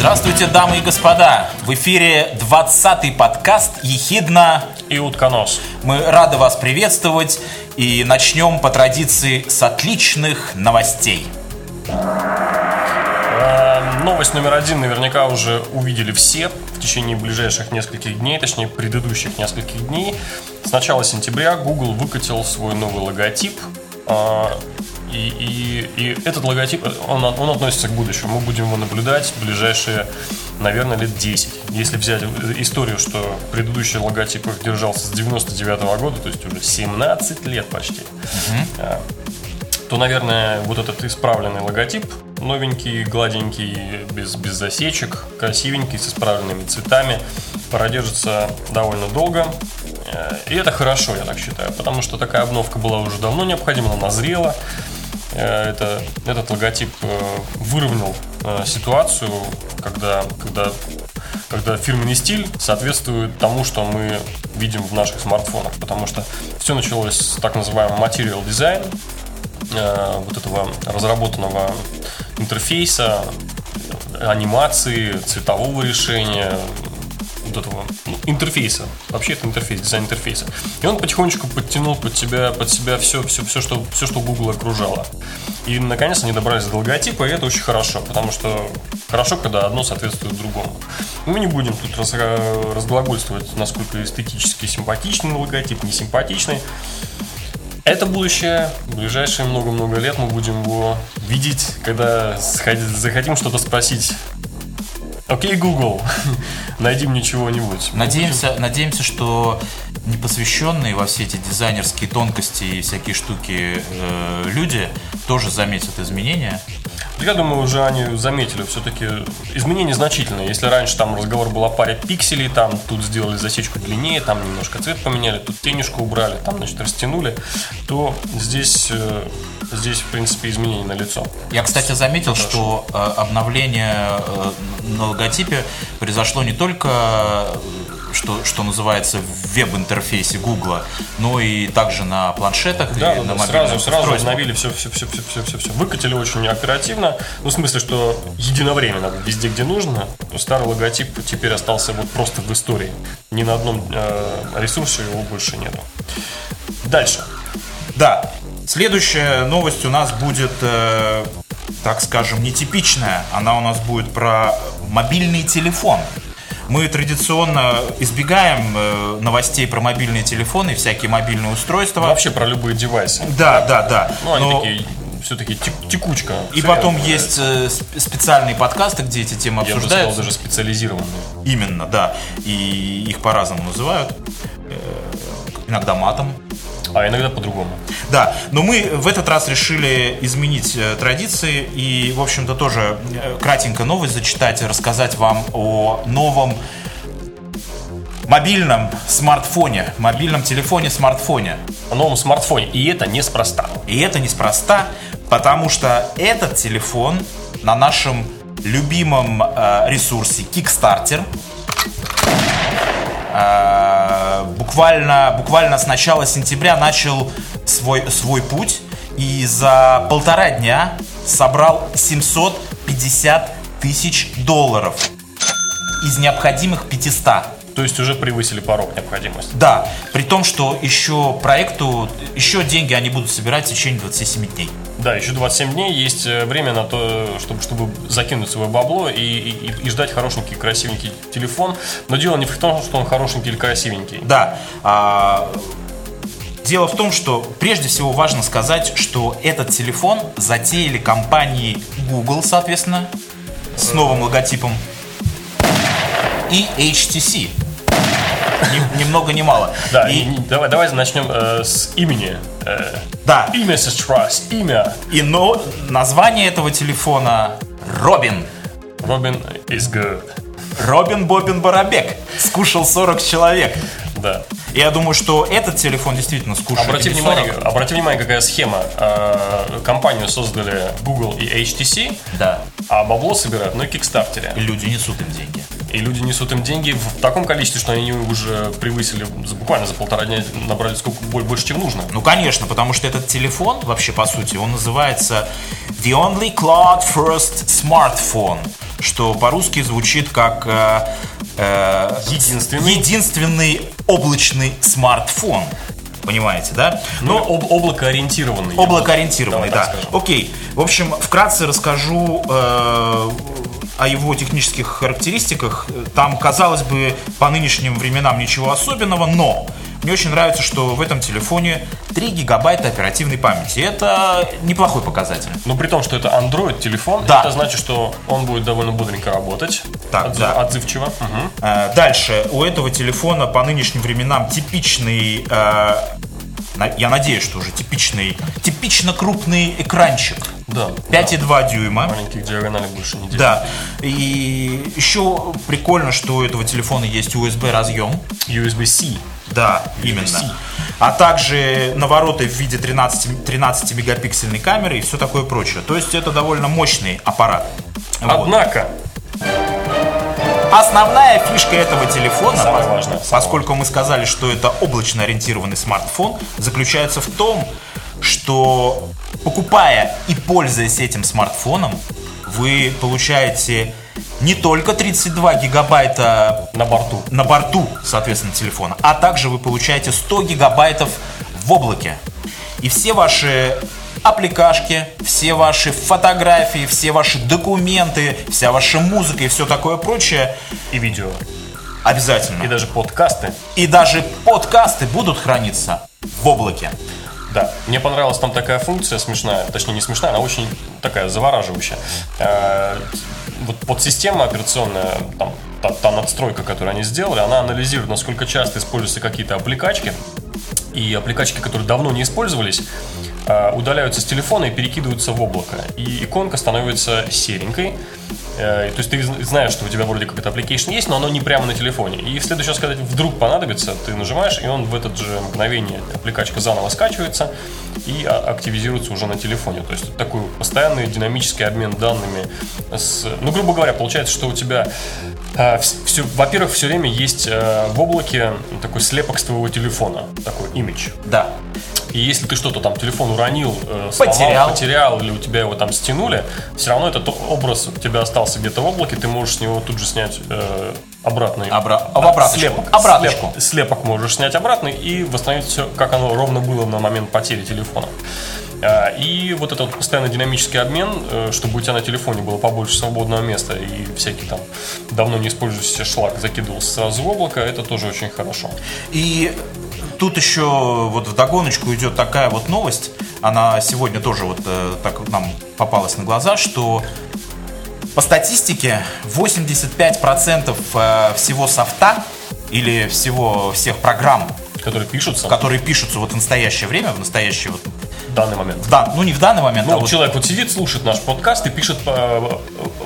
Здравствуйте, дамы и господа! В эфире 20-й подкаст «Ехидна и утконос». Мы рады вас приветствовать и начнем по традиции с отличных новостей. Новость номер один наверняка уже увидели все в течение ближайших нескольких дней, точнее предыдущих нескольких дней. С начала сентября Google выкатил свой новый логотип э, и, и, и этот логотип, он, он относится к будущему. Мы будем его наблюдать в ближайшие, наверное, лет 10. Если взять историю, что предыдущий логотип их держался с 99 -го года, то есть уже 17 лет почти, угу. То, наверное, вот этот исправленный логотип, новенький, гладенький, без, без засечек, красивенький, с исправленными цветами, продержится довольно долго. Э, и это хорошо, я так считаю, потому что такая обновка была уже давно необходима, она назрела. Э, это, этот логотип э, выровнял ситуацию, когда, когда, когда фирменный стиль соответствует тому, что мы видим в наших смартфонах. Потому что все началось с так называемого material design, вот этого разработанного интерфейса, анимации, цветового решения, вот этого ну, интерфейса. Вообще это интерфейс, дизайн интерфейса. И он потихонечку подтянул под себя, под себя все, все, все, что, все, что Google окружало. И наконец они добрались до логотипа, и это очень хорошо, потому что хорошо, когда одно соответствует другому. Мы не будем тут раз, разглагольствовать, насколько эстетически симпатичный логотип, не симпатичный. Это будущее. В ближайшие много-много лет мы будем его видеть, когда захотим что-то спросить Окей, Google, найди мне чего-нибудь. Надеемся, надеемся, что непосвященные во все эти дизайнерские тонкости и всякие штуки э, люди тоже заметят изменения. Я думаю, уже они заметили все-таки изменения значительные. Если раньше там разговор был о паре пикселей, там тут сделали засечку длиннее, там немножко цвет поменяли, тут тенюшку убрали, там, значит, растянули, то здесь, э, здесь в принципе, изменения на лицо. Я, кстати, заметил, Хорошо. что э, обновление э, на логотипе произошло не только что, что называется, в веб-интерфейсе Гугла, но и также на планшетах да, и да, на да, сразу, сразу обновили все, все, все, все, все, все, все. Выкатили очень оперативно. Ну, в смысле, что единовременно, везде, где нужно. Старый логотип теперь остался вот просто в истории. Ни на одном э, ресурсе его больше нету. Дальше. Да. Следующая новость у нас будет, э, так скажем, нетипичная. Она у нас будет про мобильный телефон. Мы традиционно избегаем э, новостей про мобильные телефоны, всякие мобильные устройства. Вообще про любые девайсы. Да, да, да. Ну, они Но... такие все-таки текучка. И потом есть э, специальные подкасты, где эти темы Я обсуждаются. Я бы сказал, даже специализированные. Именно, да. И их по-разному называют. Иногда матом. А иногда по-другому. Да, но мы в этот раз решили изменить э, традиции и, в общем-то, тоже э, кратенько новость зачитать рассказать вам о новом мобильном смартфоне, мобильном телефоне, смартфоне. О новом смартфоне. И это неспроста. И это неспроста, потому что этот телефон на нашем любимом э, ресурсе Kickstarter э, буквально, буквально с начала сентября начал свой, свой путь и за полтора дня собрал 750 тысяч долларов из необходимых 500. То есть уже превысили порог необходимости. Да, при том, что еще проекту, еще деньги они будут собирать в течение 27 дней. Да, еще 27 дней есть э, время на то, чтобы, чтобы закинуть свое бабло и, и, и ждать хорошенький, красивенький телефон. Но дело не в том, что он хорошенький или красивенький. Да. А, дело в том, что прежде всего важно сказать, что этот телефон затеяли компании Google, соответственно, с новым логотипом, и HTC. Ни, ни много ни мало. Да, и, давай, давай начнем э, с имени. Э, да. Имя Trust, имя. И но, название этого телефона Робин. Робин is good. Робин Бобин Барабек. Скушал 40 человек. Да. Я думаю, что этот телефон действительно скушает. Обрати внимание, 40. обрати внимание, какая схема. Э, Компанию создали Google и HTC, Да. а бабло собирают на Кикстартере. Люди несут им деньги. И люди несут им деньги в таком количестве, что они уже превысили буквально за полтора дня набрали сколько бо- больше, чем нужно. Ну, конечно, потому что этот телефон, вообще, по сути, он называется The Only Cloud First Smartphone, что по-русски звучит как э, э, Единственный. единственный облачный смартфон. Понимаете, да? Ну, об- облакоориентированный. Облакоориентированный, Давай да. так скажем. Окей. В общем, вкратце расскажу э, о его технических характеристиках. Там, казалось бы, по нынешним временам ничего особенного, но мне очень нравится, что в этом телефоне 3 гигабайта оперативной памяти. Это неплохой показатель. Но при том, что это Android телефон, Да. это значит, что он будет довольно бодренько работать. Так, отзыв- да. Отзывчиво. Э, Дальше. У этого телефона по нынешним временам типичный... э, я надеюсь, что уже типичный, типично крупный экранчик. Да. 5,2 дюйма. Маленьких диагоналей больше не делать. Да. И еще прикольно, что у этого телефона есть USB разъем. USB-C. Да, именно. А также навороты в виде 13, 13 мегапиксельной камеры и все такое прочее. То есть это довольно мощный аппарат. Однако, Основная фишка этого телефона, Самое важное, самое поскольку мы сказали, что это облачно ориентированный смартфон, заключается в том, что покупая и пользуясь этим смартфоном, вы получаете не только 32 гигабайта на борту. на борту, соответственно, телефона, а также вы получаете 100 гигабайтов в облаке. И все ваши аппликашки, все ваши фотографии, все ваши документы, вся ваша музыка и все такое прочее И видео. обязательно. И даже подкасты. И даже подкасты будут храниться в облаке. Да, мне понравилась там такая функция смешная, точнее не смешная, она очень такая завораживающая. Э, Вот подсистема операционная, там, та, та надстройка, которую они сделали, она анализирует, насколько часто используются какие-то аппликачки, и аппликачки, которые давно не использовались, удаляются с телефона и перекидываются в облако. И иконка становится серенькой. Э, То есть ты зн- знаешь, что у тебя вроде как это application есть, но оно не прямо на телефоне. И в следующий раз, когда вдруг понадобится, ты нажимаешь, и он в этот же мгновение, аппликачка заново скачивается и а- активизируется уже на телефоне. То есть такой постоянный динамический обмен данными. С, ну, грубо говоря, получается, что у тебя все, во-первых, все время есть э, в облаке такой слепок с твоего телефона, такой имидж. Да. И если ты что-то там телефон уронил, э, сломал, Потерял. потерял, или у тебя его там стянули, все равно этот образ у тебя остался где-то в облаке, ты можешь с него тут же снять э, обратный Обра- обраточку. слепок. Обраточку. Слеп- слепок можешь снять обратно и восстановить все, как оно ровно было на момент потери телефона. А, И вот этот постоянно динамический обмен, э, чтобы у тебя на телефоне было побольше свободного места и всякий там давно не использующийся шлак закидывался сразу в облако, это тоже очень хорошо. И тут еще вот в догоночку идет такая вот новость. Она сегодня тоже вот э, так нам попалась на глаза, что по статистике 85% э, всего софта или всего всех программ, Которые пишутся которые пишутся вот в настоящее время, в настоящее вот в данный момент. в дан- ну не в данный момент, Ну, а вот человек вот сидит, слушает наш подкаст и пишет э,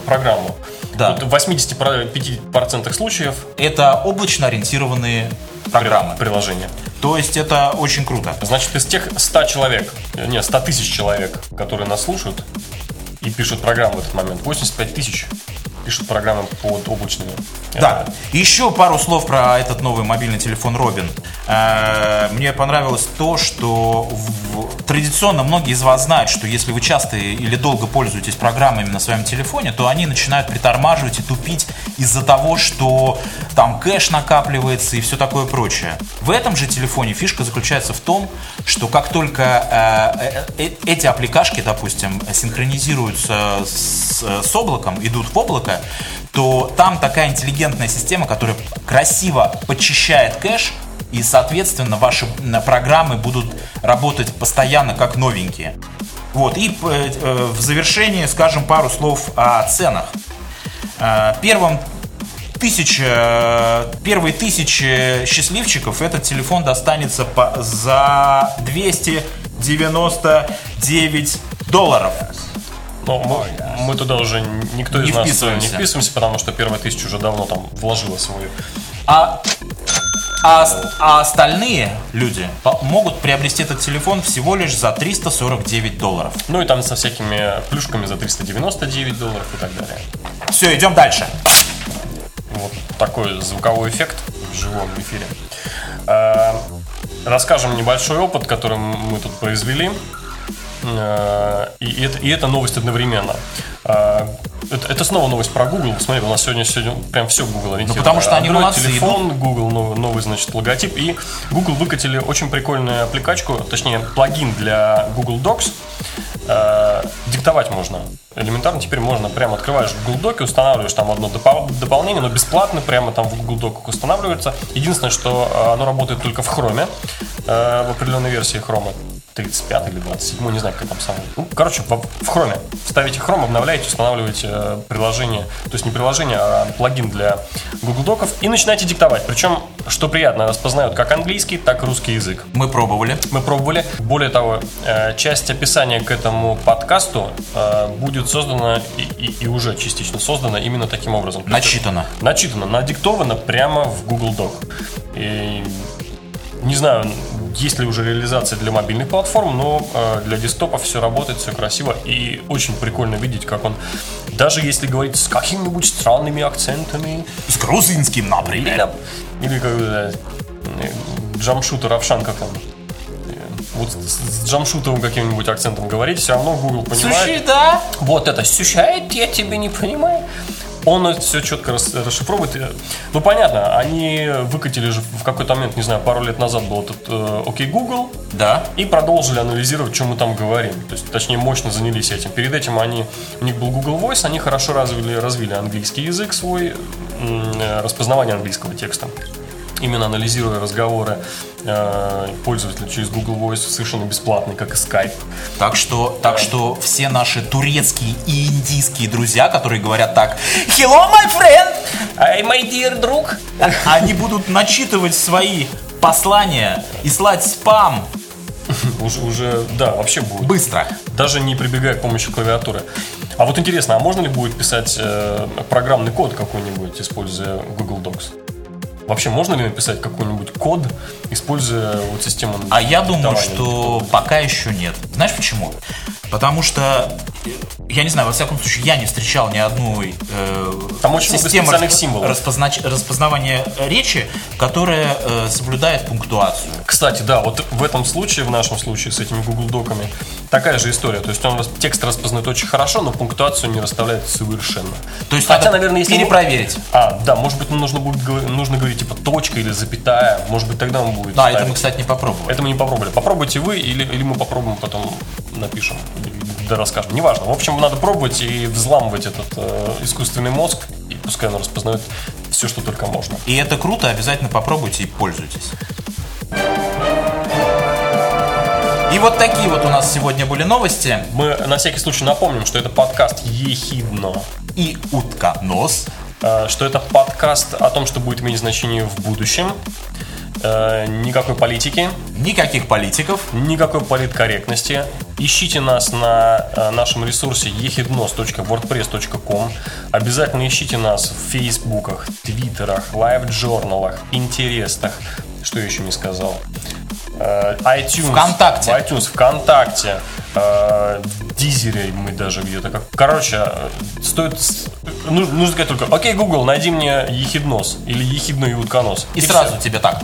программу. Да. Вот в 85% случаев это облачно ориентированные программы. приложение. То есть это очень круто. Значит, из тех 100 человек, э, не, 100 тысяч человек, которые нас слушают и пишут программу в этот момент, 85 тысяч пишут программы под облачными. Да. Э, Еще пару слов про этот новый мобильный телефон Робин. Э, Мне понравилось то, что традиционно многие из вас знают, что если вы часто или долго пользуетесь программами на своем телефоне, то они начинают притормаживать и тупить из-за того, что там кэш накапливается и все такое прочее. В этом же телефоне фишка заключается в том, что как только э, эти аппликашки, допустим, синхронизируются с облаком, идут в облако, то там такая интеллигентная система, которая красиво подчищает кэш, и, соответственно, ваши программы будут работать постоянно как новенькие. Вот, и э, э, в завершение скажем пару слов о ценах. Э, Первым тысяча, первые тысячи счастливчиков этот телефон достанется по- за 299 долларов. Но мы, мы туда уже никто из Не нас вписываемся. не вписываемся, потому что первая тысяча уже давно там вложила свою. А А, ост- а остальные люди могут приобрести этот телефон всего лишь за 349 долларов. Ну и там со всякими плюшками за 399 долларов и так далее. Все, идем дальше. Вот такой звуковой эффект в живом эфире. А, Расскажем небольшой опыт, который мы тут произвели. А, И это, и это новость одновременно. А, Это, это снова новость про Google. Смотри, у нас сегодня, сегодня прям все Google ориентировано. Ну, потому что они Android, молодцы, телефон, Google, новый, новый, значит, логотип. И Google выкатили очень прикольную аппликачку, точнее, плагин для Google Docs. Э, диктовать можно. Элементарно теперь можно прямо открываешь Google Доки, устанавливаешь там одно допол- дополнение, но бесплатно прямо там в Google Доках устанавливается. Единственное, что э, оно работает только в Chrome, э, в определенной версии Chrome. 35 или 27, не знаю, как там самое. Ну, короче, в, Chrome. Ставите Chrome, обновляете, устанавливаете э, приложение, то есть не приложение, а плагин для Google Доков и начинаете диктовать. Причем, что приятно, распознают как английский, так и русский язык. Мы пробовали. Мы пробовали. Более того, э, часть описания к этому подкасту э, будет создана и, и- и уже частично создана именно таким образом. Начитано. Начитано, надиктовано прямо в Google Doc. И не знаю, есть ли уже реализация для мобильных платформ, но э, для десктопа все работает, все красиво и очень прикольно видеть, как он, даже если говорить с какими-нибудь странными акцентами, С грузинским, например. или как э, джамшут Равшан, как он. Э, Вот с джамшутовым каким-нибудь акцентом говорить, все равно Google понимает. Слушай, да. Вот это сущает, я тебя не понимаю. Он все четко рас- расшифровывает. И, Ну, понятно, они выкатили же в какой-то момент, не знаю, пару лет назад был этот э, Окей Google, Да. и продолжили анализировать, что мы там говорим. То есть, точнее, мощно занялись этим. Перед этим они, у них был Google Voice, они хорошо развили, развили английский язык свой, э, распознавание английского текста. Именно анализируя разговоры э, пользователя через Google Voice совершенно бесплатный, как и Skype. Так что, так что все наши турецкие и индийские друзья, которые говорят так «Hello, my friend!» Ай, мой dear друг! Они будут начитывать свои послания и слать спам Уже, уже, да, вообще будет. быстро. Даже не прибегая к помощи клавиатуры. А вот интересно, а можно ли будет писать э, программный код какой-нибудь, используя Google Docs? Вообще, можно ли написать какой-нибудь код, используя вот систему А я думаю, что пока еще нет. Знаешь почему? Потому что, я не знаю, во всяком случае, я не встречал ни одной э, Там очень системы распо- символов. распознач- распознавания речи, которая э, соблюдает пунктуацию. Кстати, да, вот в этом случае, в нашем случае с этими Google Доками, такая же история. То есть он текст распознает очень хорошо, но пунктуацию не расставляет совершенно. То есть Хотя, наверное, если... перепроверить. А, да, может быть, нужно будет нужно говорить типа точка или запятая. Может быть, тогда он будет. Да, это ставить. мы, кстати, не попробовали. Это мы не попробовали. Попробуйте вы, или, или мы попробуем, потом напишем, да расскажем. Неважно. В общем, надо пробовать и взламывать этот э, искусственный мозг, и пускай он распознает все, что только можно. И это круто, обязательно попробуйте и пользуйтесь. И вот такие вот у нас сегодня были новости. Мы на всякий случай напомним, что это подкаст Ехидно. И утка нос. Э, Что это подкаст о том, что будет иметь значение в будущем. Э, Никакой политики, Никаких политиков. никакой политкорректности. Ищите нас на э, нашем ресурсе ehidnos.wordpress.com. Обязательно ищите нас в фейсбуках, твиттерах, лайв-джорналах, интересах. Что я еще не сказал? Э, iTunes. Вконтакте. В iTunes, ВКонтакте. э, Дизере мы даже где-то. как- Короче, э, стоит... с- ну- Нужно сказать только, окей, Google, найди мне ехиднос или ехидный и утконос. И, всё. сразу тебе так.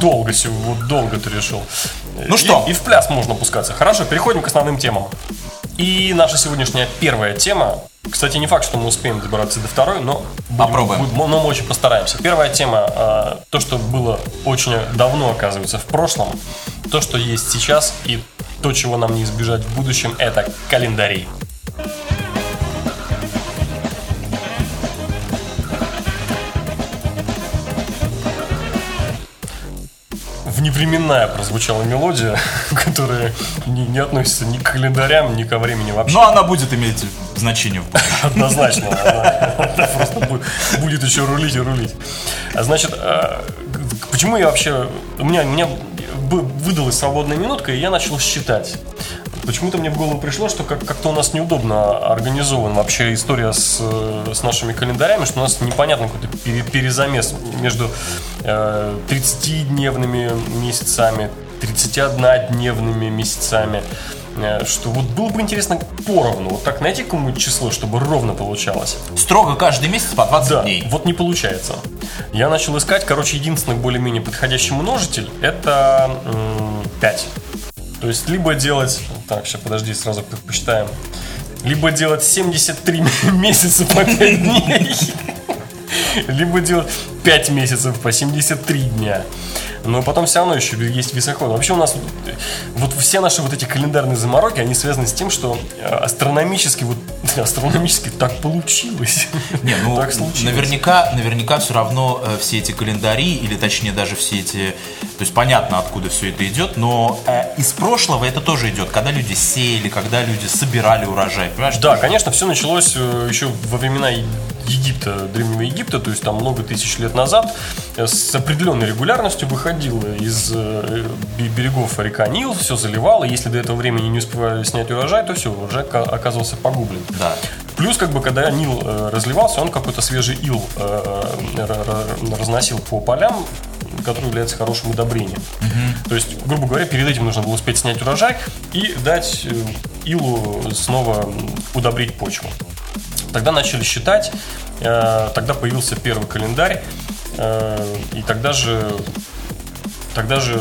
Долго сегодня, вот долго ты решил. Ну И- что? И, в пляс можно пускаться. Хорошо, переходим к основным темам. И наша сегодняшняя первая тема. Кстати, не факт, что мы успеем добраться до второй, но будем- Попробуем. будем- но мы очень постараемся. Первая тема, э, то, что было очень давно, оказывается, в прошлом, то, что есть сейчас, и то, чего нам не избежать в будущем, это календари. Вневременная прозвучала мелодия, которая не, не относится ни к календарям, ни ко времени вообще. Но она будет иметь значение в будущем. Однозначно. Она просто бу- будет еще рулить и рулить. А Значит, почему я вообще... У меня, у меня выдалась свободная минутка, и я начал считать. почему-то мне в голову пришло, что как- как-то у нас неудобно организована вообще история с, э, с нашими календарями, что у нас непонятно какой-то пере- перезамес между 30-дневными месяцами, 31-дневными месяцами. Э, Что вот было бы интересно поровну, вот так найти какое-нибудь число, чтобы ровно получалось. Строго каждый месяц по 20 Да, дней. вот не получается. Я начал искать, короче, единственный более-менее подходящий множитель это м, 5. То есть, либо делать... Так, сейчас, подожди, сразу по- посчитаем. Либо делать 73 месяца по 5 дней, либо делать 5 месяцев по 73 дня. Но потом все равно еще есть висоход. Вообще у нас э, вот все наши вот эти календарные замороки, они связаны с тем, что э, астрономически, вот астрономически так получилось. Не, ну, так случилось. наверняка, наверняка все равно э, все эти календари, или точнее даже все эти, то есть понятно, откуда все это идет, но из прошлого это тоже идет, когда люди сеяли, когда люди собирали урожай, понимаешь? Да, конечно, все началось еще во времена Египта, Древнего Египта, то есть там много тысяч лет назад с определенной регулярностью выходило из э, бе- берегов река Нил, все заливало, если до этого времени не успевали снять урожай, то все, урожай ка- оказывался погублен. Да. Плюс, как бы, когда Нил э, разливался, он какой-то свежий ил э, разносил по полям, который является хорошим удобрением. То есть, грубо говоря, перед этим нужно было успеть снять урожай и дать илу снова удобрить почву. Тогда начали считать, тогда появился первый календарь, и тогда же, тогда же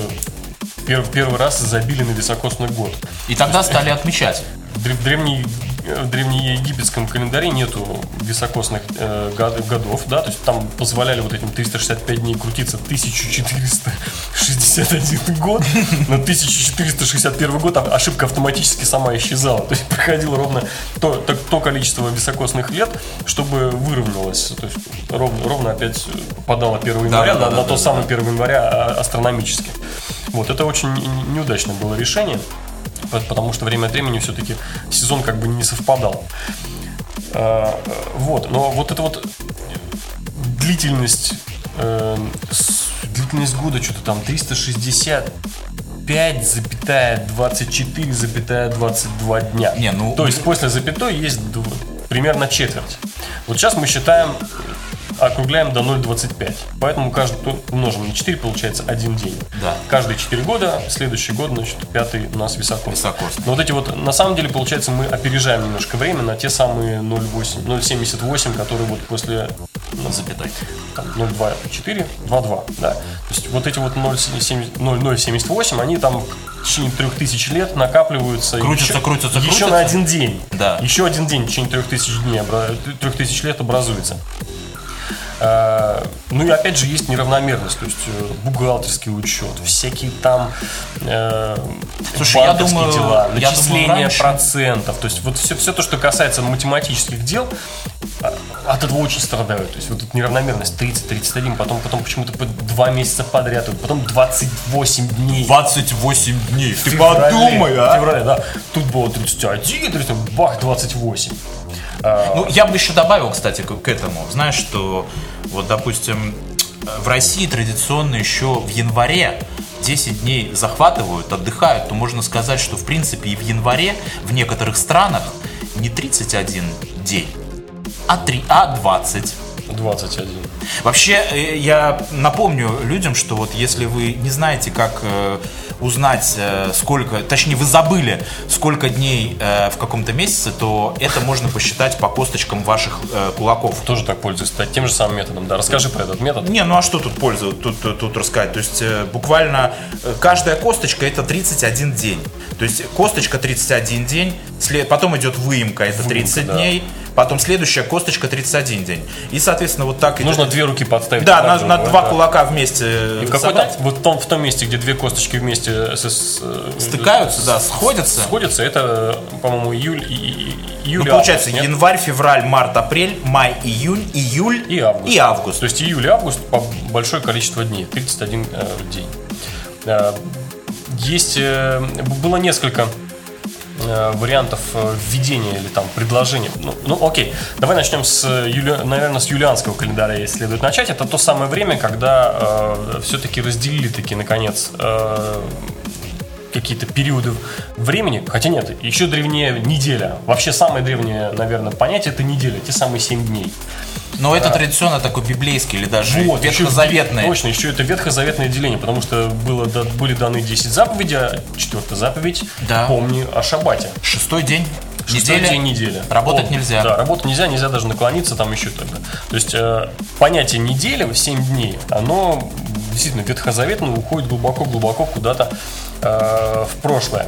пер- первый раз забили на високосный год. И тогда стали отмечать. Древ- древней, в древнеегипетском календаре нету високосных э, год- годов, да, то есть там позволяли вот этим 365 дней крутиться 1461 год, на 1461 год а- ошибка автоматически сама исчезала, то есть проходило ровно то, то, то количество високосных лет, чтобы выровнялось, то есть ровно, ровно опять попадало 1 января да, на, да, на да, то да, самое 1 января а, астрономически. Вот, это очень не- неудачное было решение. По- потому что время от времени все-таки сезон как бы не совпадал. Э, Вот, но вот эта вот длительность, э, длительность года что-то там 365 запятая 24 запятая 22 дня. Не, ну, То есть после запятой есть примерно четверть. Вот сейчас мы считаем, округляем до 0,25. Поэтому каждый умножим на 4, получается один день. Да. Каждые 4 года, следующий год, значит, пятый у нас високос. Високос. Но вот эти вот, на самом деле, получается, мы опережаем немножко время на те самые 0,8, 0,78, которые вот после ну, Запятой. там, 0,24, 2,2, да. То есть вот эти вот 0,70 0,078, они там в течение 3000 лет накапливаются. Крутятся, еще, крутятся, Еще крутятся. на один день. Да. Еще один день в течение 3000 дней, обра- 3000 лет образуется. Э, Ну и опять же есть неравномерность, то есть э, бухгалтерский учет, всякие там э, Слушай, я думаю- дела, я начисление думаю, раньше- процентов, то есть вот все, все то, что касается математических дел, а, от этого очень страдают. То есть вот эта неравномерность 30-31, потом, потом почему-то по два месяца подряд, потом 28 дней. 28 дней. Ты феврале, подумай, В а? феврале, да. Тут было 31, 30, бах, 28. А, Ну, я бы еще добавил, кстати, к, этому. Знаешь, что вот, допустим, в России традиционно еще в январе 10 дней захватывают, отдыхают, то можно сказать, что в принципе и в январе в некоторых странах не 31 день, а, 3, а 20. 21. Вообще, э, я напомню людям, что вот если вы не знаете, как э, узнать, э, сколько, точнее, вы забыли, сколько дней э, в каком-то месяце, то это можно посчитать по косточкам ваших э, кулаков. Тоже так пользуюсь, тем же самым методом. Да, расскажи про этот метод. Не, ну а что тут пользу тут, тут, тут рассказать? То есть буквально каждая косточка это 31 день. То есть косточка 31 день, след- потом идет выемка, это 30 да. дней, потом следующая косточка 31 день. И, соответственно, вот так идет. Нужно две руки подставить. Да, на, на два да. кулака вместе И в какой-то, вот в том, в том месте, где две косточки вместе с- с- э, Стыкаются, да, сходятся. сходятся, это, по-моему, июль и, июль. Ну, получается, август, нет? январь, февраль, март, апрель, май, июнь, июль и август. И август. То есть июль и август по большое количество дней, 31 э, день. Э, Есть, э, было несколько вариантов э, введения или там предложения. Ну, ну, окей, давай начнем с, юли... наверное, с юлианского календаря, если следует начать. Это то самое время, когда все-таки разделили таки наконец э, какие-то периоды времени, хотя нет, еще древнее неделя. Вообще самое древнее, наверное, понятие это неделя, те самые 7 дней. Но это традиционно такой библейский или даже Вот, еще- ветхозаветный. точно, еще это ветхозаветное деление, потому что было, да- были даны 10 заповедей, а четвертая заповедь Да. помни о шабате. Шестой день Шестой недели. день недели. Работать Помни. нельзя. Да, работать нельзя, нельзя даже наклониться там еще тогда. То есть э, понятие недели, 7 дней, оно действительно ветхозаветное, уходит глубоко-глубоко куда-то э, в прошлое.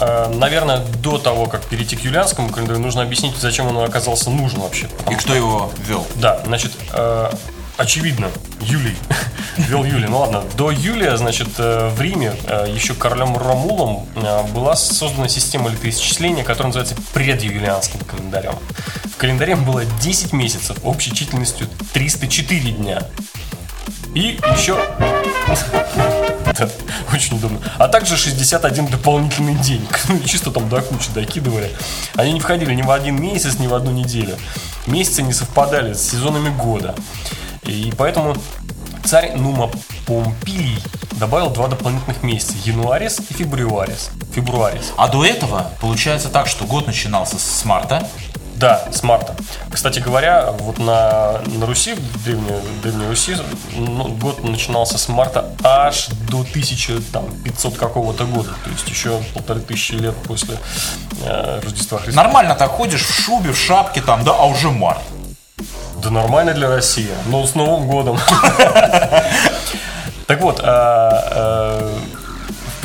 Э, наверное, до того, как перейти к юлианскому календарю, нужно объяснить, зачем он оказался нужен вообще. И кто его ввел? Да, значит, э, очевидно, Юлий вел Юлий. Ну ладно, до Юлия, значит, э, в Риме э, еще королем Ромулом э, была создана система летоисчисления, которая называется предюлианским календарем. В календаре было 10 месяцев общей численностью 304 дня. И еще... Очень удобно. А также 61 дополнительный день. Ну, чисто там до кучи докидывали. Они не входили ни в один месяц, ни в одну неделю. Месяцы не совпадали с сезонами года. И поэтому царь Нума Помпилий добавил два дополнительных месяца. Януарис и Фебруарис. Фебруарис. А до этого получается так, что год начинался с марта. Да, с марта. Кстати говоря, вот на, на Руси, в древней, древней Руси, ну, год начинался с марта аж до 1500 какого-то года. То есть еще полторы тысячи лет после э, Рождества Христа. Нормально так ходишь в шубе, в шапке там, да, а уже март. Да нормально для России. Но с Новым годом. Так вот, э, в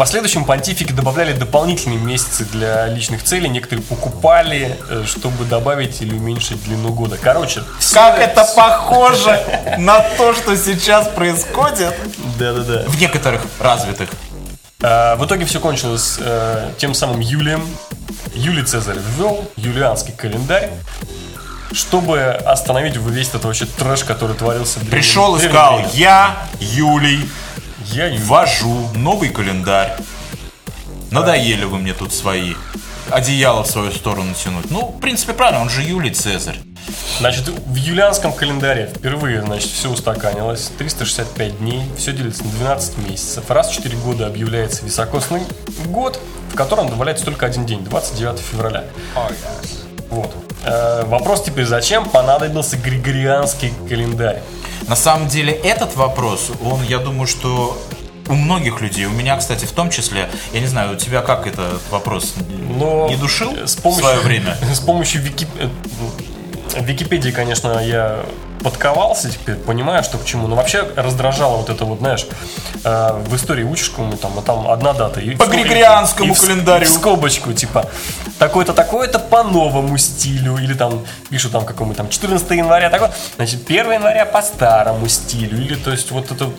последующем понтифики добавляли дополнительные месяцы для личных целей. Некоторые покупали, э, чтобы добавить или уменьшить длину года. Короче, Как это похоже на то, что сейчас происходит Да-да-да. в некоторых развитых. А, В итоге все кончилось э, тем самым Юлием. Юлий Цезарь ввел юлианский календарь, чтобы остановить весь этот вообще трэш, который творился. Пришел и сказал, я, Юлий, Я Юлий. ввожу новый календарь. Надоели вы мне тут свои одеяло в свою сторону тянуть. Ну, в принципе, правильно, он же Юлий Цезарь. Значит, в юлианском календаре впервые, значит, все устаканилось. 365 дней, все делится на 12 месяцев. Раз в 4 года объявляется високосный год, в котором добавляется только один день, 29 февраля. Вот. Э, вопрос теперь, зачем понадобился григорианский календарь? На самом деле этот вопрос, он, я думаю, что у многих людей, у меня, кстати, в том числе, я не знаю, у тебя как этот вопрос Но не душил с в помощью, свое время? С помощью Вики... э, Википедии, конечно, я подковался теперь, понимаю, что к чему. Но вообще раздражало вот это вот, знаешь, э, в истории учишь кому там, а там одна дата. И По григорианскому и календарю. и в скобочку, типа, такой-то, такой-то по новому стилю. Или там пишут там какому там 14 января, такой, значит, 1 января по старому стилю. Или, то есть, вот это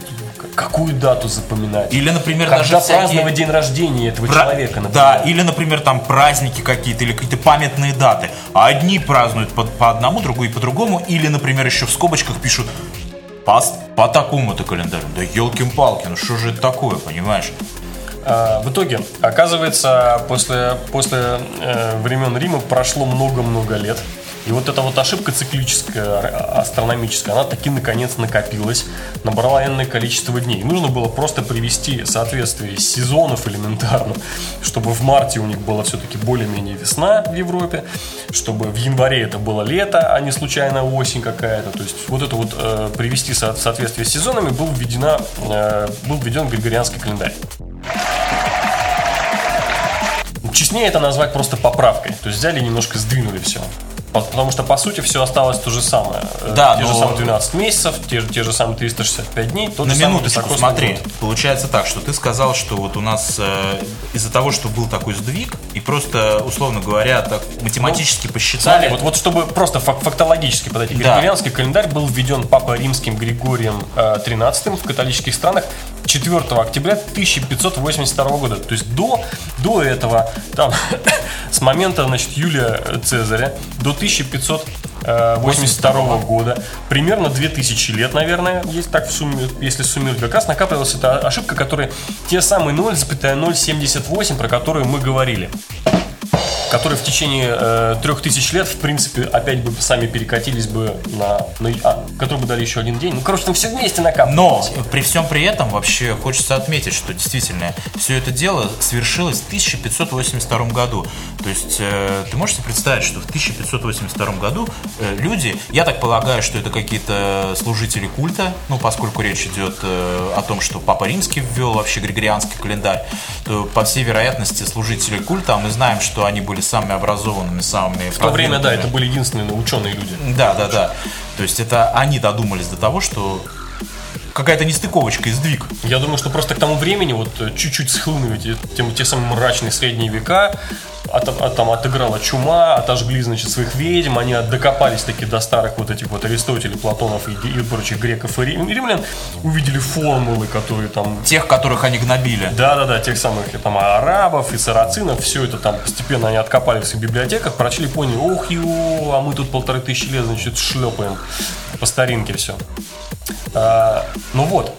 какую дату запоминать. Или, например, Когда даже всякие... праздновать день рождения этого Пра- человека, например. Да, или, например, там праздники какие-то, или какие-то памятные даты. А одни празднуют по, по одному, другие по другому. Или, например, еще в скобочках пишут по, с- по такому-то календарю. Да елкин-палки, ну что же это такое, понимаешь? А, В итоге, оказывается, после, после э, времен Рима прошло много-много лет. И вот эта вот ошибка циклическая, а- астрономическая, она таки наконец накопилась, набрала энное количество дней. Нужно было просто привести соответствие сезонов элементарно, чтобы в марте у них была все-таки более-менее весна в Европе, чтобы в январе это было лето, а не случайно осень какая-то. То есть вот это вот э, привести со- соответствие с сезонами был, введена, э, был введен григорианский календарь. Честнее это назвать просто поправкой. То есть взяли немножко сдвинули все. Потому что, по сути, все осталось то же самое. Э, Да, те же но- самые 12 месяцев, те, же- те же самые 365 дней. Тот На же минуточку, смотри. год. Получается так, что ты сказал, что вот у нас э, из-за того, что был такой сдвиг, и просто, условно говоря, так математически посчитали. Смотри, вот, вот чтобы просто фак- фактологически подойти. Да. Григорианский календарь был введен Папой Римским Григорием э, в католических странах 4 октября 1582 года. То есть до, до этого, там, с момента значит, Юлия Цезаря до 1582 года, примерно 2000 лет, наверное, есть так в сумме, если суммировать, как раз накапливалась эта ошибка, которая те самые 0,078, про которые мы говорили. Которые в течение э, тысяч лет, в принципе, опять бы сами перекатились бы на, на а, которые бы дали еще один день. Ну, короче, там все вместе накапливалось. Но при всем при этом вообще хочется отметить, что действительно все это дело свершилось в 1582 году. То есть э, ты можешь себе представить, что в 1582 году э, люди, я так полагаю, что это какие-то служители культа, ну, поскольку речь идет э, о том, что Папа Римский ввел вообще григорианский календарь, то, по всей вероятности, служители культа, а мы знаем, что они были самыми образованными, самыми В то время, да, это были единственные ученые люди. Да, да, да. То есть это они додумались до того, что какая-то нестыковочка и сдвиг. Я думаю, что просто к тому времени вот чуть-чуть схлынули те, те, те самые мрачные средние века, от, от, там отыграла чума, отожгли, значит, своих ведьм, они докопались таки до старых вот этих вот Аристотелей, Платонов и, и прочих греков и римлян, увидели формулы, которые там... Тех, которых они гнобили. Да-да-да, тех самых там арабов и сарацинов, все это там постепенно они откопали в своих библиотеках, прочли, поняли, ох, ё, а мы тут полторы тысячи лет, значит, шлепаем по старинке все. А, ну вот,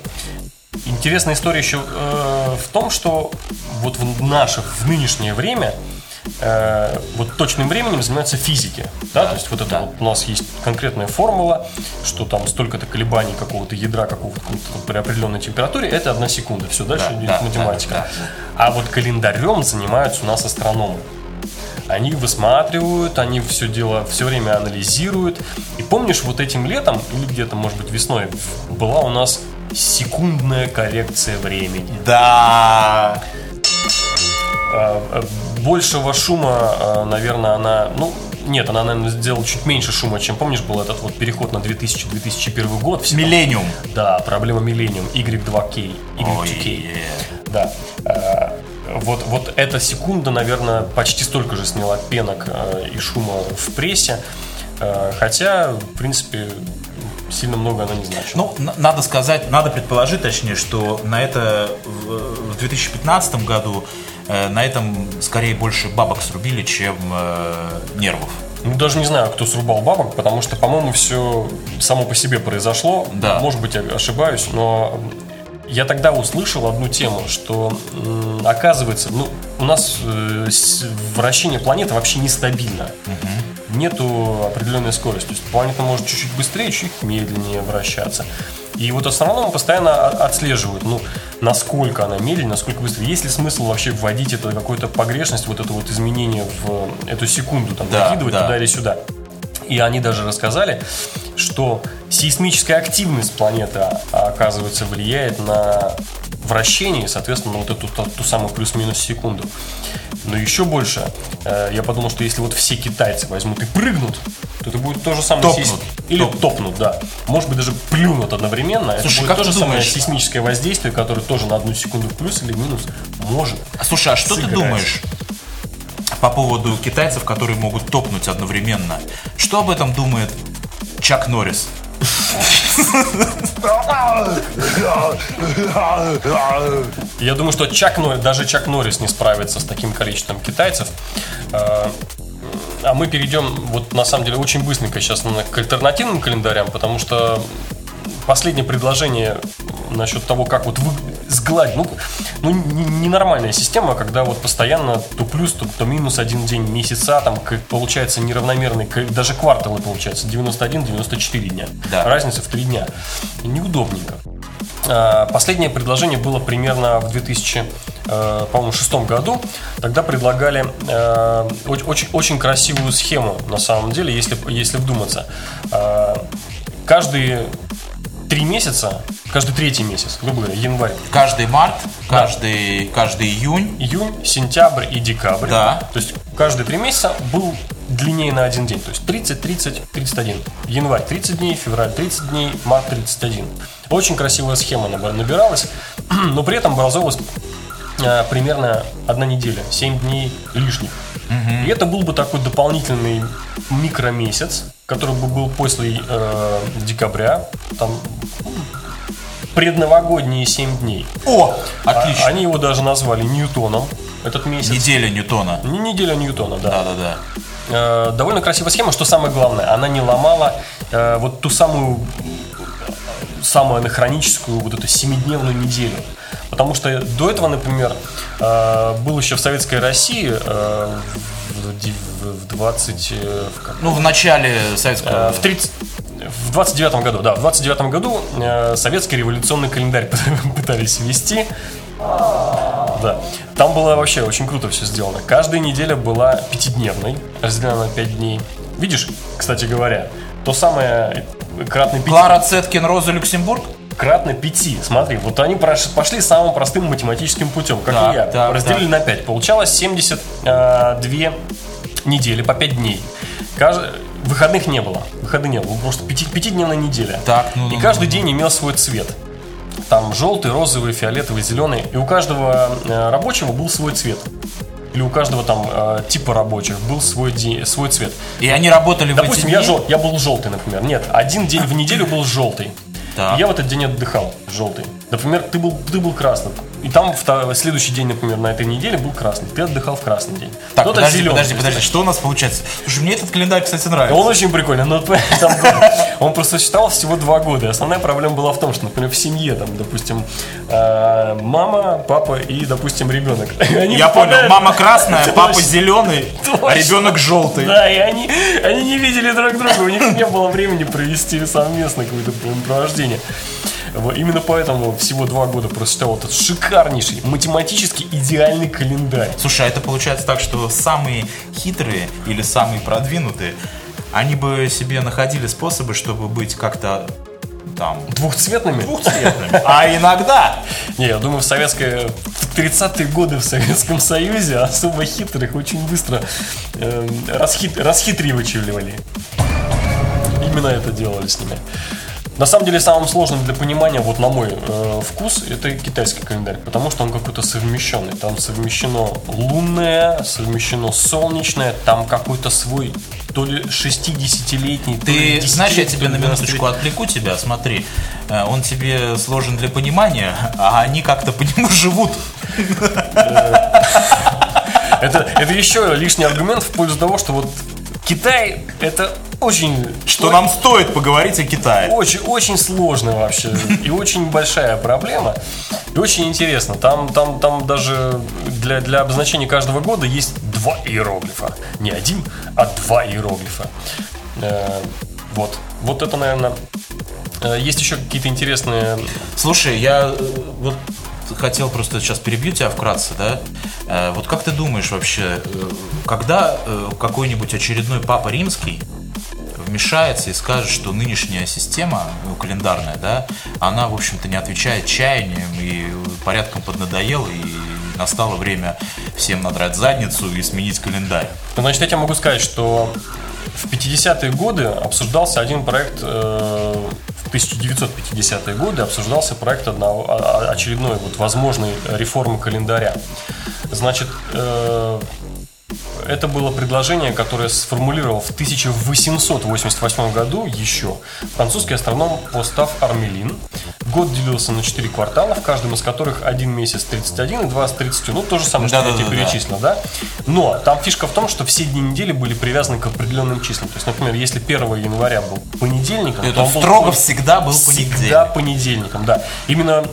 интересная история еще э, в том, что вот в наше, в нынешнее время э, вот точным временем занимаются физики. Да? То есть вот это Да. вот у нас есть конкретная формула, что там столько-то колебаний какого-то ядра какого-то при определенной температуре, это одна секунда. Все, дальше Да, идет да, математика. да, А вот календарем занимаются у нас астрономы. Они высматривают, они все дело все время анализируют. И помнишь, вот этим летом, или где-то, может быть, весной, была у нас секундная коррекция времени. Да. А, а, Большего шума, а, наверное, она... Ну, нет, она, наверное, сделала чуть меньше шума, чем, помнишь, был этот вот переход на 2000-2001 год. Все там- Миллениум. Да, проблема Millennium, Y2K, Ой, Y2K. е. Да. Вот, вот эта секунда, наверное, почти столько же сняла пенок и шума в прессе. Хотя, в принципе, сильно много она не значит. Ну, надо сказать, надо предположить, точнее, что на это в в 2015 году э, на этом скорее больше бабок срубили, чем э, нервов. Ну, даже не знаю, кто срубал бабок, потому что, по-моему, все само по себе произошло. Да. Может быть, я ошибаюсь, но я тогда услышал одну тему, что м, оказывается, ну, у нас э, с- вращение планеты вообще нестабильно. Нету определенной скорости. То есть планета может чуть-чуть быстрее, чуть медленнее вращаться. И вот астрономы постоянно отслеживают, ну, насколько она медленнее, насколько быстрее. Есть ли смысл вообще вводить это какую-то погрешность, вот это вот изменение в эту секунду, там, Да, накидывать да. туда или сюда. И они даже рассказали, что сейсмическая активность планеты, а, оказывается, влияет на вращение, соответственно, на вот эту ту, ту самую плюс-минус секунду. Но еще больше, э, я подумал, что если вот все китайцы возьмут и прыгнут, то это будет то же самое... Топнут. сейс- Или Топнут. топнут, да. Может быть, даже плюнут одновременно. Слушай, это будет как то ты же самое сейсмическое воздействие, которое тоже на одну секунду в плюс или минус может. Слушай, а что ты Сыграть. думаешь по поводу китайцев, которые могут топнуть одновременно? Что об этом думает Чак Норрис? Я думаю, что Чак Норрис, даже Чак Норрис не справится с таким количеством китайцев. А а мы перейдем, вот на самом деле, очень быстренько сейчас к альтернативным календарям, потому что последнее предложение насчет того, как вот вы сгладить. Ну, ну, ненормальная система, когда вот постоянно то плюс, то, то минус один день месяца, там получается неравномерный, даже кварталы получается 91-94 дня. Да. Разница в 3 дня. Неудобненько. А, Последнее предложение было примерно в 2006 году. Тогда предлагали э, оч- очень, очень красивую схему, на самом деле, если, если вдуматься. А, Каждые три месяца, каждый третий месяц, грубо говоря, январь, Каждый март, каждый, каждый июнь. июнь, сентябрь и декабрь. Да. То есть каждые три месяца был длиннее на один день. То есть 30, 30, 31. Январь 30 дней, февраль 30 дней, март 31. Очень красивая схема набиралась, но при этом образовалась э, примерно одна неделя, 7 дней лишних. И это был бы такой дополнительный микромесяц, который бы был после э, декабря, там м, предновогодние 7 дней. О, А- отлично. Они его даже назвали Ньютоном этот месяц. Неделя Ньютона. Не неделя Ньютона, да. Да-да-да. Э, довольно красивая схема, что самое главное, она не ломала э, вот ту самую самую анахроническую вот эту семидневную неделю. Потому что до этого, например, э, был еще в Советской России, э, в, в 20... э, в Ну, в начале советского... Э, В 30... В 29 году, да, в 29 году э, советский революционный календарь пытались ввести. Да. Там было вообще очень круто все сделано. Каждая неделя была пятидневной, разделена на пять дней. Видишь, кстати говоря, то самое кратно пяти. Клара Цеткин, Роза Люксембург? Кратно пяти. Смотри, вот они пошли самым простым математическим путем, как Так, и я. так, Разделили на 5. Получалось 72 недели по 5 дней. Кажд- Выходных не было. Выходных не было. Просто пяти- пятидневная неделя. Так, ну, И ну, каждый день имел свой цвет. Там желтый, розовый, фиолетовый, зеленый. И у каждого э, рабочего был свой цвет. Или у каждого там э, типа рабочих был свой, день, свой цвет. И они работали в Допустим, эти я, дни? жел, я был желтый, например. Нет, один день в неделю был желтый. Так. И я в этот день отдыхал, желтый. Например, ты был, ты был красным. И там в следующий день, например, на этой неделе был красный. Ты отдыхал в красный день. Так, Кто-то подожди, зеленый. подожди, подожди, что у нас получается? Слушай, мне этот календарь, кстати, нравится. Он очень прикольный, но там, он просто считал всего два года. И Основная проблема была в том, что, например, в семье, там, допустим, э, мама, папа и, допустим, ребенок. Я понял, мама красная, папа зеленый, а ребенок желтый. Да, и они, они не видели друг друга, у них не было времени провести совместно какое-то провождение. Именно поэтому всего два года прочитал этот шикарнейший, математически идеальный календарь. Слушай, а это получается так, что самые хитрые или самые продвинутые, они бы себе находили способы, чтобы быть как-то там Двухцветными? двухцветными. А иногда Не, я думаю, в советское... В 30-е годы в Советском Союзе особо хитрых очень быстро э, расхит, расхитривали. Именно это делали с ними. На самом деле, самым сложным для понимания, вот на мой э, вкус, это китайский календарь, потому что он какой-то совмещенный. Там совмещено лунное, совмещено солнечное, там какой-то свой то ли 60-летний, то ли Ты знаешь, я 10-летний тебе на минуточку отвлеку тебя, смотри. Э, Он тебе сложен для понимания, а они как-то по нему живут. Это, это еще лишний аргумент в пользу того, что вот Китай это очень... Что нам стоит поговорить о Китае. Очень, очень сложно вообще. И очень большая проблема. И очень интересно. Там, там, там даже для, для обозначения каждого года есть два иероглифа. Не один, а два иероглифа. Э, вот. Вот это, наверное... э, Есть еще какие-то интересные... Слушай, я э, вот хотел просто сейчас перебью тебя вкратце, да? Э, Вот как ты думаешь вообще, э, когда э, какой-нибудь очередной папа римский вмешается и скажет, что нынешняя система ну, календарная, да, она, в общем-то, не отвечает чаяниям и порядком поднадоела, и настало время всем надрать задницу и сменить календарь. Значит, я тебе могу сказать, что в 50-е годы обсуждался один проект, э, в 1950-е годы обсуждался проект одного, очередной вот возможной реформы календаря. Значит, э, это было предложение, которое сформулировал в 1888 году еще французский астроном Постав Армелин. Год делился на 4 квартала, в каждом из которых один месяц 31 и 20 30. Ну, то же самое, что я тебе Да-да-да-да. перечислил, да? Но там фишка в том, что все дни недели были привязаны к определенным числам. То есть, например, если 1 января был понедельником, Это то он был строго пон- всегда был Всегда понедельник. понедельником, да. Именно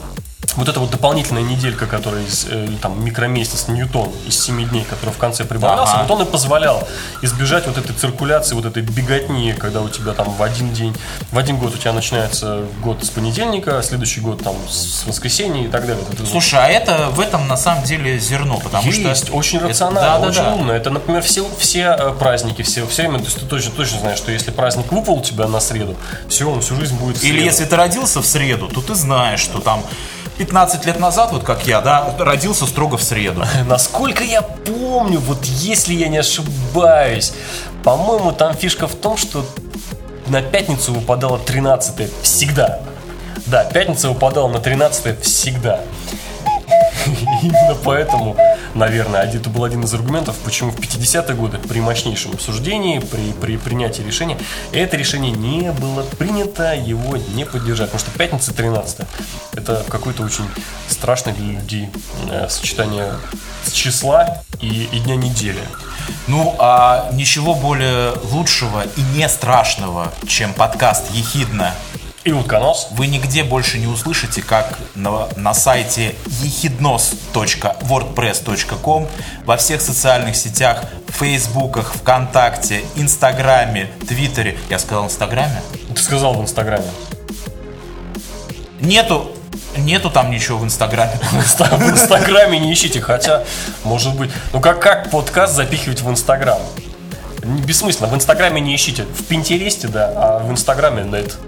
вот эта вот дополнительная неделька, которая из, э, там микромесяц Ньютон из 7 дней, который в конце прибавлялся, Ага. вот он и позволял избежать вот этой циркуляции, вот этой беготни, когда у тебя там в один день, в один год у тебя начинается год с понедельника, а следующий год там с воскресенья и так далее. Это. Слушай, а это в этом на самом деле зерно, потому Есть, что... очень это- рационально, да, да, очень да. умно. Это, например, все, все э, праздники, все, все время, то есть ты точно, точно знаешь, что если праздник выпал у тебя на среду, все, он всю жизнь будет Или если ты родился в среду, то ты знаешь, что там 15 лет назад, вот как я, да, родился строго в среду. Насколько я помню, вот если я не ошибаюсь, по-моему, там фишка в том, что на пятницу выпадало 13 всегда. Да, пятница выпадала на 13 всегда. Именно поэтому, наверное, это был один из аргументов, почему в 50-е годы при мощнейшем обсуждении, при, при принятии решения, это решение не было принято, его не поддержать. Потому что пятница 13 это какое-то очень страшное для людей э, сочетание числа и, и дня недели. Ну, а ничего более лучшего и не страшного, чем подкаст «Ехидна» И утконос. Вы нигде больше не услышите, как на, на сайте ехиднос.wordpress.com во всех социальных сетях, фейсбуках, вконтакте, инстаграме, твиттере. Я сказал инстаграме? Ты сказал в инстаграме. Нету Нету там ничего в Инстаграме. В Инстаграме не ищите, хотя, может быть... Ну как, как подкаст запихивать в Инстаграм? Бессмысленно, в Инстаграме не ищите. В Пинтересте, да, а в Инстаграме нет.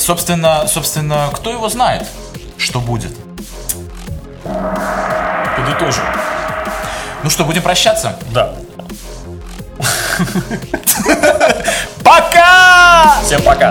Собственно, собственно, кто его знает, что будет? Подытожим. Ну что, будем прощаться? Да. Пока! Всем пока!